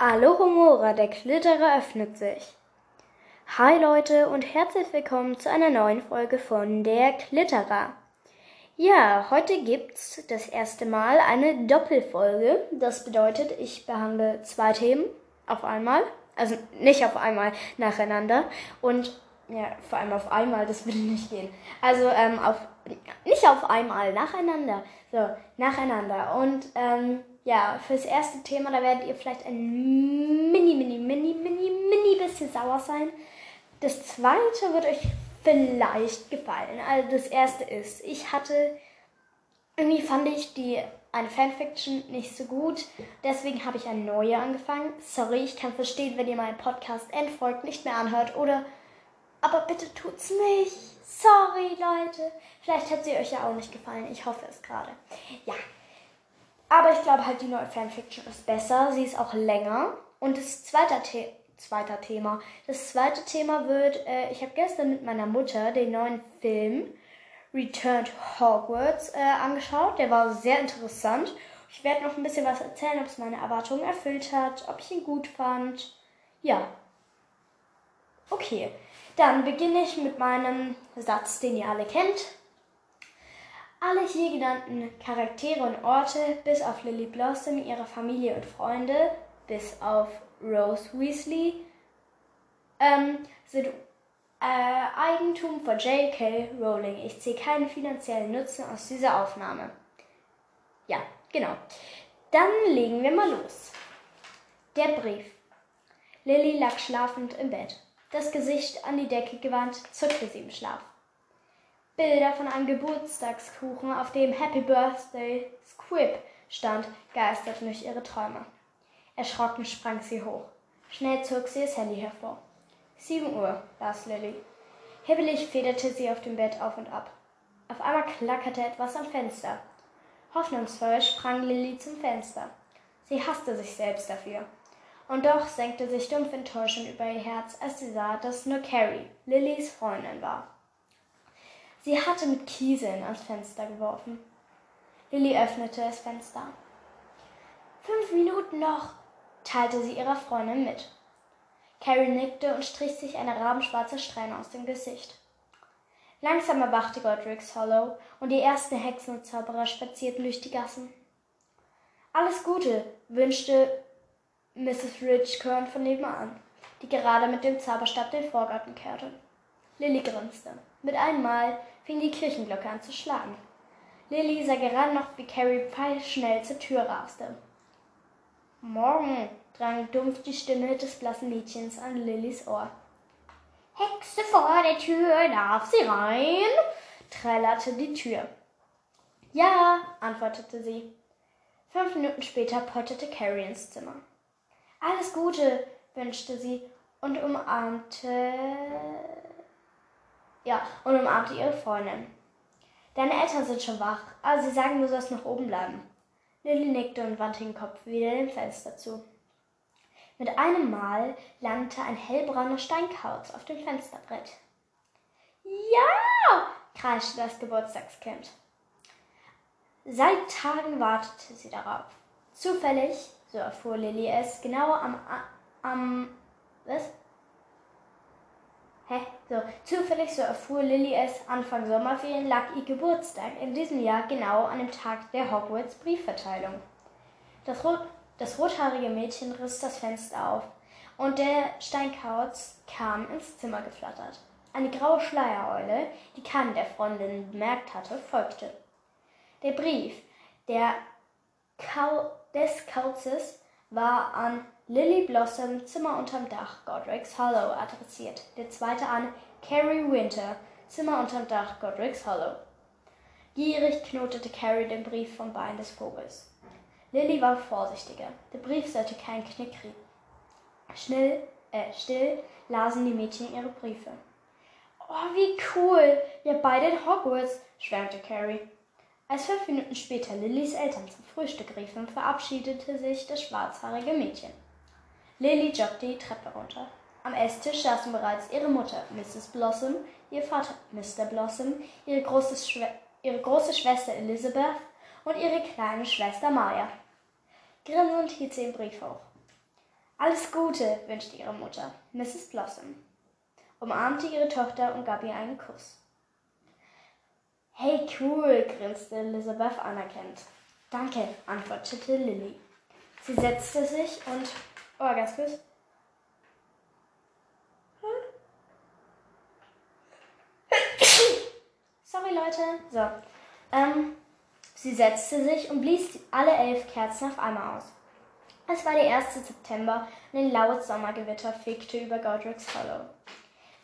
Alohomora, der Klitterer öffnet sich. Hi Leute und herzlich willkommen zu einer neuen Folge von der Klitterer. Ja, heute gibt's das erste Mal eine Doppelfolge. Das bedeutet, ich behandle zwei Themen auf einmal. Also nicht auf einmal nacheinander. Und ja, vor allem auf einmal, das würde nicht gehen. Also ähm, auf nicht auf einmal, nacheinander. So, nacheinander. Und ähm, ja, fürs erste Thema, da werdet ihr vielleicht ein mini, mini, mini, mini, mini bisschen sauer sein. Das zweite wird euch vielleicht gefallen. Also das erste ist, ich hatte, irgendwie fand ich die eine Fanfiction nicht so gut. Deswegen habe ich eine neue angefangen. Sorry, ich kann verstehen, wenn ihr meinen Podcast Endfolgt nicht mehr anhört oder aber bitte tut's nicht. Sorry, Leute. Vielleicht hat sie euch ja auch nicht gefallen. Ich hoffe es gerade. Ja, aber ich glaube halt, die neue Fanfiction ist besser. Sie ist auch länger. Und das zweite, The zweite Thema. Das zweite Thema wird, äh, ich habe gestern mit meiner Mutter den neuen Film Return to Hogwarts äh, angeschaut. Der war sehr interessant. Ich werde noch ein bisschen was erzählen, ob es meine Erwartungen erfüllt hat, ob ich ihn gut fand. Ja. Okay, dann beginne ich mit meinem Satz, den ihr alle kennt. Alle hier genannten Charaktere und Orte, bis auf Lily Blossom, ihre Familie und Freunde, bis auf Rose Weasley, ähm, sind äh, Eigentum von J.K. Rowling. Ich ziehe keinen finanziellen Nutzen aus dieser Aufnahme. Ja, genau. Dann legen wir mal los. Der Brief. Lily lag schlafend im Bett, das Gesicht an die Decke gewandt, zuckte sie im Schlaf. Bilder von einem Geburtstagskuchen, auf dem Happy Birthday Squib stand, geisterten durch ihre Träume. Erschrocken sprang sie hoch. Schnell zog sie das Handy hervor. Sieben Uhr, las Lilly. Hibbelig federte sie auf dem Bett auf und ab. Auf einmal klackerte etwas am Fenster. Hoffnungsvoll sprang Lilly zum Fenster. Sie hasste sich selbst dafür. Und doch senkte sich dumpf enttäuschend über ihr Herz, als sie sah, dass nur Carrie, Lillys Freundin war. Sie hatte mit Kieseln ans Fenster geworfen. Lilly öffnete das Fenster. Fünf Minuten noch, teilte sie ihrer Freundin mit. Carrie nickte und strich sich eine rabenschwarze Strähne aus dem Gesicht. Langsam erwachte Godric's Hollow und die ersten Hexen und Zauberer spazierten durch die Gassen. Alles Gute, wünschte Mrs. Richcorn von nebenan, die gerade mit dem Zauberstab den Vorgarten kehrte. Lilly grinste. Mit einem Mal fing die Kirchenglocke an zu schlagen. Lilly sah gerade noch, wie Carrie pfeilschnell zur Tür raste. Morgen, drang dumpf die Stimme des blassen Mädchens an Lillys Ohr. Hexe vor der Tür, darf sie rein? trällerte die Tür. Ja, antwortete sie. Fünf Minuten später polterte Carrie ins Zimmer. Alles Gute, wünschte sie und umarmte ja, und umarmte ihre Freundin. Deine Eltern sind schon wach, aber sie sagen, du sollst noch oben bleiben. Lilly nickte und wandte den Kopf wieder dem Fenster zu. Mit einem Mal landete ein hellbrauner Steinkauz auf dem Fensterbrett. Ja! kreischte das Geburtstagskind. Seit Tagen wartete sie darauf. Zufällig, so erfuhr Lilly es, genau am, am was? Hä? So, zufällig so erfuhr Lilly es, Anfang Sommerferien lag ihr Geburtstag in diesem Jahr genau an dem Tag der Hogwarts Briefverteilung. Das, Rot, das rothaarige Mädchen riss das Fenster auf und der Steinkauz kam ins Zimmer geflattert. Eine graue Schleiereule, die keine der Freundinnen bemerkt hatte, folgte. Der Brief der Kau des Kauzes war an Lily Blossom, Zimmer unterm Dach, Godric's Hollow, adressiert. Der zweite an Carrie Winter, Zimmer unterm Dach, Godric's Hollow. Gierig knotete Carrie den Brief vom Bein des Vogels. Lily war vorsichtiger. Der Brief sollte keinen Knick kriegen. Schnell, äh, still lasen die Mädchen ihre Briefe. Oh, wie cool! Wir beide in Hogwarts, schwärmte Carrie. Als fünf Minuten später Lillys Eltern zum Frühstück riefen, verabschiedete sich das schwarzhaarige Mädchen. Lily joggte die Treppe runter. Am Esstisch saßen bereits ihre Mutter, Mrs. Blossom, ihr Vater, Mr. Blossom, ihre große, ihre große Schwester Elizabeth und ihre kleine Schwester Maya. Grinsend hielt sie den Brief hoch. Alles Gute, wünschte ihre Mutter, Mrs. Blossom, umarmte ihre Tochter und gab ihr einen Kuss. Hey, cool, grinste Elizabeth anerkennt. Danke, antwortete Lilly. Sie setzte sich und. Oh, ganz kurz. Sorry, Leute. So. Ähm, sie setzte sich und blies alle elf Kerzen auf einmal aus. Es war der 1. September und ein lautes Sommergewitter fegte über Godric's Hollow.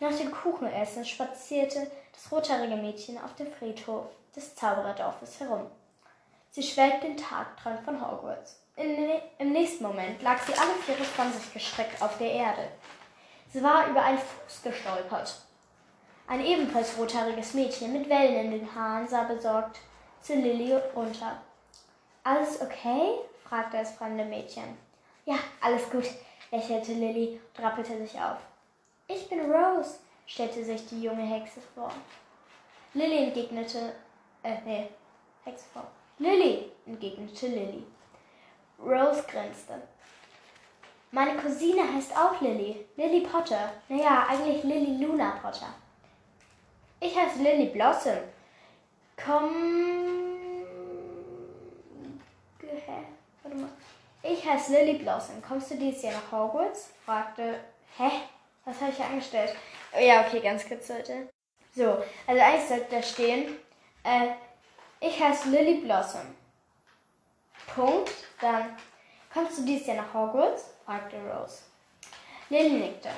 Nach dem Kuchenessen spazierte das rothaarige Mädchen auf dem Friedhof des Zaubererdorfes herum. Sie schwelgte den Tagtraum von Hogwarts. Im nächsten Moment lag sie alle Viere von sich gestreckt auf der Erde. Sie war über einen Fuß gestolpert. Ein ebenfalls rothaariges Mädchen mit Wellen in den Haaren sah besorgt zu Lilly runter. Alles okay? fragte das fremde Mädchen. Ja, alles gut, lächelte Lilly und rappelte sich auf. Ich bin Rose, stellte sich die junge Hexe vor. Lilly entgegnete, äh, nee, Hexe vor. Lilly, entgegnete Lilly. Rose grinste. Meine Cousine heißt auch Lilly, Lily Potter. Naja, eigentlich Lily Luna Potter. Ich heiße Lily Blossom. Komm. Hä? Warte mal. Ich heiße Lily Blossom. Kommst du dieses Jahr nach Hogwarts? fragte. Hä? Was habe ich hier angestellt? Ja, okay, ganz kurz, Leute. So, also eigentlich sollte da stehen. Äh, ich heiße Lily Blossom. Punkt. Dann. Kommst du dieses Jahr nach Hogwarts? fragte Rose. Lily nickte.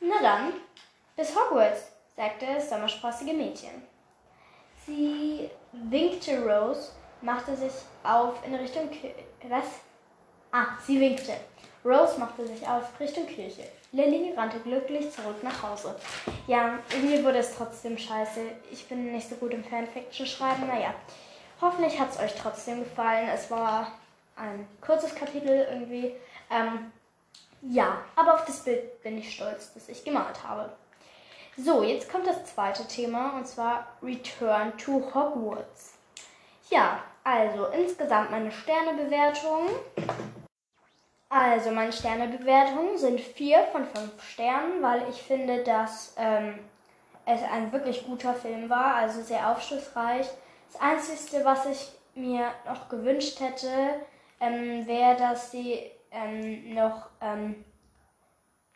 Na dann, bis Hogwarts sagte das sommersprossige Mädchen. Sie winkte Rose, machte sich auf in Richtung Kirche. Was? Ah, sie winkte. Rose machte sich auf Richtung Kirche. Lily rannte glücklich zurück nach Hause. Ja, mir wurde es trotzdem scheiße. Ich bin nicht so gut im Fanfiction schreiben. Naja, hoffentlich hat es euch trotzdem gefallen. Es war ein kurzes Kapitel irgendwie. Ähm, ja, aber auf das Bild bin ich stolz, das ich gemalt habe. So, jetzt kommt das zweite Thema und zwar Return to Hogwarts. Ja, also insgesamt meine Sternebewertung. Also meine Sternebewertungen sind 4 von 5 Sternen, weil ich finde, dass ähm, es ein wirklich guter Film war, also sehr aufschlussreich. Das Einzige, was ich mir noch gewünscht hätte, ähm, wäre, dass sie ähm, noch ähm,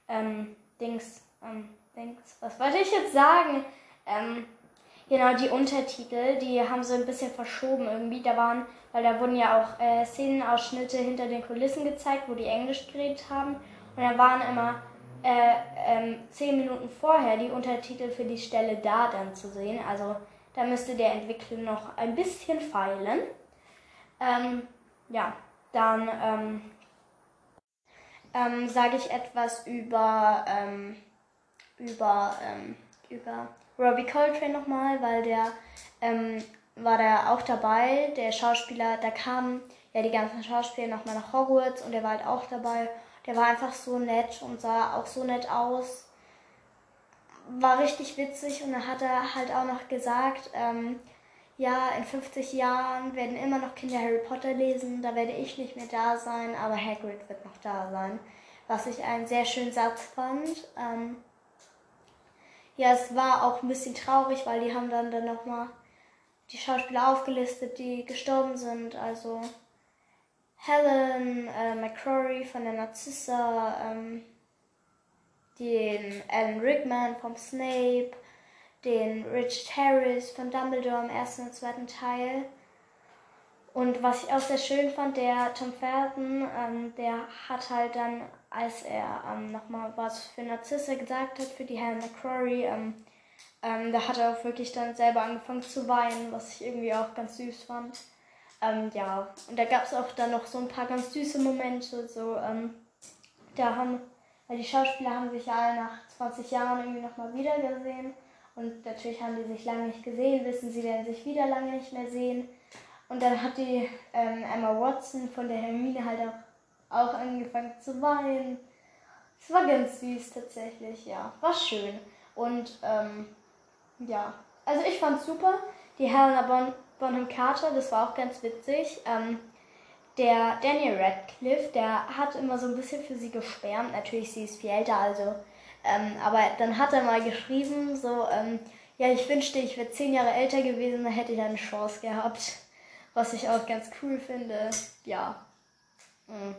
ähm, Dings, ähm, Dings, was wollte ich jetzt sagen? Ähm, genau, die Untertitel, die haben so ein bisschen verschoben irgendwie. Da waren, weil da wurden ja auch äh, Szenenausschnitte hinter den Kulissen gezeigt, wo die Englisch geredet haben. Und da waren immer äh, ähm, zehn Minuten vorher die Untertitel für die Stelle da dann zu sehen. Also da müsste der Entwickler noch ein bisschen feilen. Ähm, ja, dann ähm, ähm, sage ich etwas über, ähm, über, ähm, über Robbie Coltrane nochmal, weil der ähm, war da auch dabei, der Schauspieler, da kamen ja die ganzen Schauspieler nochmal nach Hogwarts und der war halt auch dabei. Der war einfach so nett und sah auch so nett aus. War richtig witzig und dann hat er halt auch noch gesagt, ähm, ja, in 50 Jahren werden immer noch Kinder Harry Potter lesen, da werde ich nicht mehr da sein, aber Hagrid wird noch da sein. Was ich einen sehr schönen Satz fand. Ähm ja, es war auch ein bisschen traurig, weil die haben dann, dann nochmal die Schauspieler aufgelistet, die gestorben sind. Also Helen äh, McCrory von der Narzissa, ähm, den Alan Rickman vom Snape, den Richard Harris von Dumbledore im ersten und zweiten Teil. Und was ich auch sehr schön fand, der Tom Felton, ähm, der hat halt dann, als er ähm, nochmal was für Narzisse gesagt hat, für die Helen McCrory, ähm, ähm, da hat er auch wirklich dann selber angefangen zu weinen, was ich irgendwie auch ganz süß fand. Ähm, ja, und da gab es auch dann noch so ein paar ganz süße Momente, so, ähm, da haben, weil die Schauspieler haben sich ja alle nach 20 Jahren irgendwie nochmal wieder gesehen und natürlich haben die sich lange nicht gesehen, wissen, sie werden sich wieder lange nicht mehr sehen. Und dann hat die ähm, Emma Watson von der Hermine halt auch, auch angefangen zu weinen. Es war ganz süß tatsächlich, ja. War schön. Und ähm, ja, also ich fand's super. Die Helena bon Bonham Carter, das war auch ganz witzig. Ähm, der Daniel Radcliffe, der hat immer so ein bisschen für sie geschwärmt. Natürlich, sie ist viel älter, also. Ähm, aber dann hat er mal geschrieben, so, ähm, ja, ich wünschte, ich wäre zehn Jahre älter gewesen, dann hätte ich eine Chance gehabt. Was ich auch ganz cool finde. Ja. Mhm.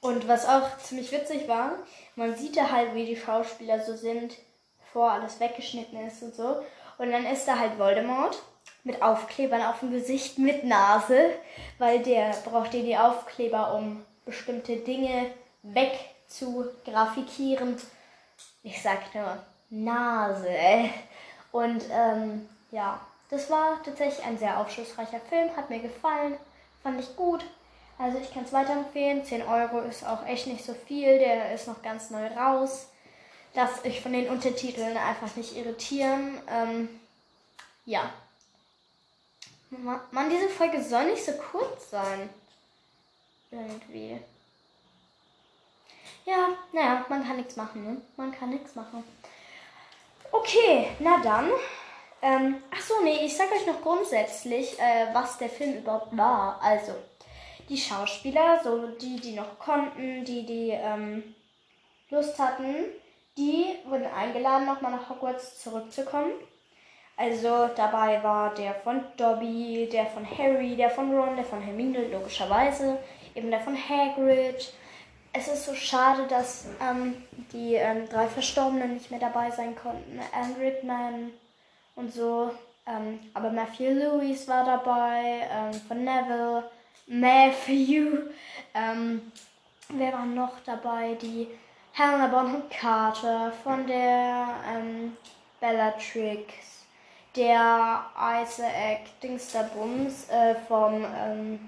Und was auch ziemlich witzig war, man sieht da halt, wie die Schauspieler so sind, bevor alles weggeschnitten ist und so. Und dann ist da halt Voldemort mit Aufklebern auf dem Gesicht mit Nase, weil der braucht ja die Aufkleber, um bestimmte Dinge wegzugrafikieren. Ich sag nur Nase. Und ähm, ja, das war tatsächlich ein sehr aufschlussreicher Film, hat mir gefallen, fand ich gut. Also ich kann es weiterempfehlen. 10 Euro ist auch echt nicht so viel, der ist noch ganz neu raus. Dass ich von den Untertiteln einfach nicht irritieren. Ähm, ja. Man, diese Folge soll nicht so kurz sein. Irgendwie. Ja, naja, man kann nichts machen, ne? Man kann nichts machen. Okay, na dann. Ähm, ach so, nee, ich sag euch noch grundsätzlich, äh, was der Film überhaupt war. Also, die Schauspieler, so die, die noch konnten, die, die ähm, Lust hatten, die wurden eingeladen, nochmal nach Hogwarts zurückzukommen. Also dabei war der von Dobby, der von Harry, der von Ron, der von Hermine, logischerweise, eben der von Hagrid. Es ist so schade, dass ähm, die ähm, drei Verstorbenen nicht mehr dabei sein konnten. Anne Rickman und so. Ähm, aber Matthew Lewis war dabei, ähm, von Neville. Matthew. Ähm, wer war noch dabei? Die Helena Bonham Carter von der ähm, Bellatrix, der Isaac Dingsterbums äh, vom ähm,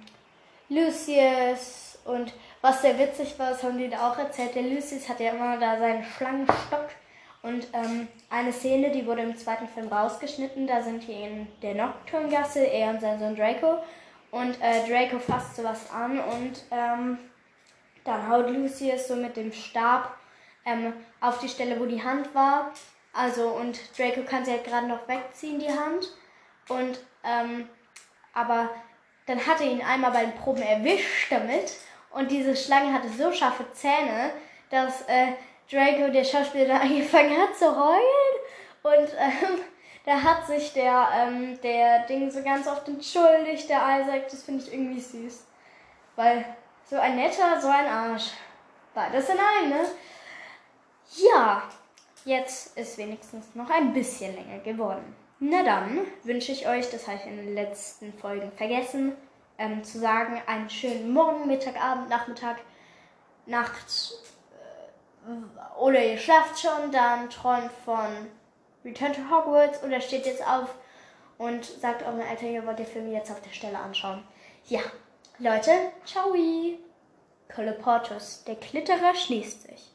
Lucius. Und was sehr witzig war, das haben die da auch erzählt, der Lucius hat ja immer da seinen Schlangenstock. Und ähm, eine Szene, die wurde im zweiten Film rausgeschnitten, da sind die in der Nocturngasse, er und sein Sohn Draco. Und äh, Draco fasst sowas an und ähm, dann haut Lucius so mit dem Stab ähm, auf die Stelle, wo die Hand war. Also, und Draco kann sie halt gerade noch wegziehen, die Hand. Und, ähm, aber dann hat er ihn einmal bei den Proben erwischt damit. Und diese Schlange hatte so scharfe Zähne, dass äh, Draco, der Schauspieler, angefangen hat zu heulen. Und ähm, da hat sich der, ähm, der Ding so ganz oft entschuldigt, der Isaac. Das finde ich irgendwie süß. Weil so ein netter, so ein Arsch. Beides in einem, ne? Ja, jetzt ist wenigstens noch ein bisschen länger geworden. Na dann wünsche ich euch, das habe ich in den letzten Folgen vergessen, ähm, zu sagen, einen schönen Morgen, Mittag, Abend, Nachmittag, Nacht. Äh, oder ihr schlaft schon, dann träumt von Return to Hogwarts oder steht jetzt auf und sagt euren Eltern, ihr wollt den Film jetzt auf der Stelle anschauen. Ja, Leute, ciao! Colleportus, der Klitterer schließt sich.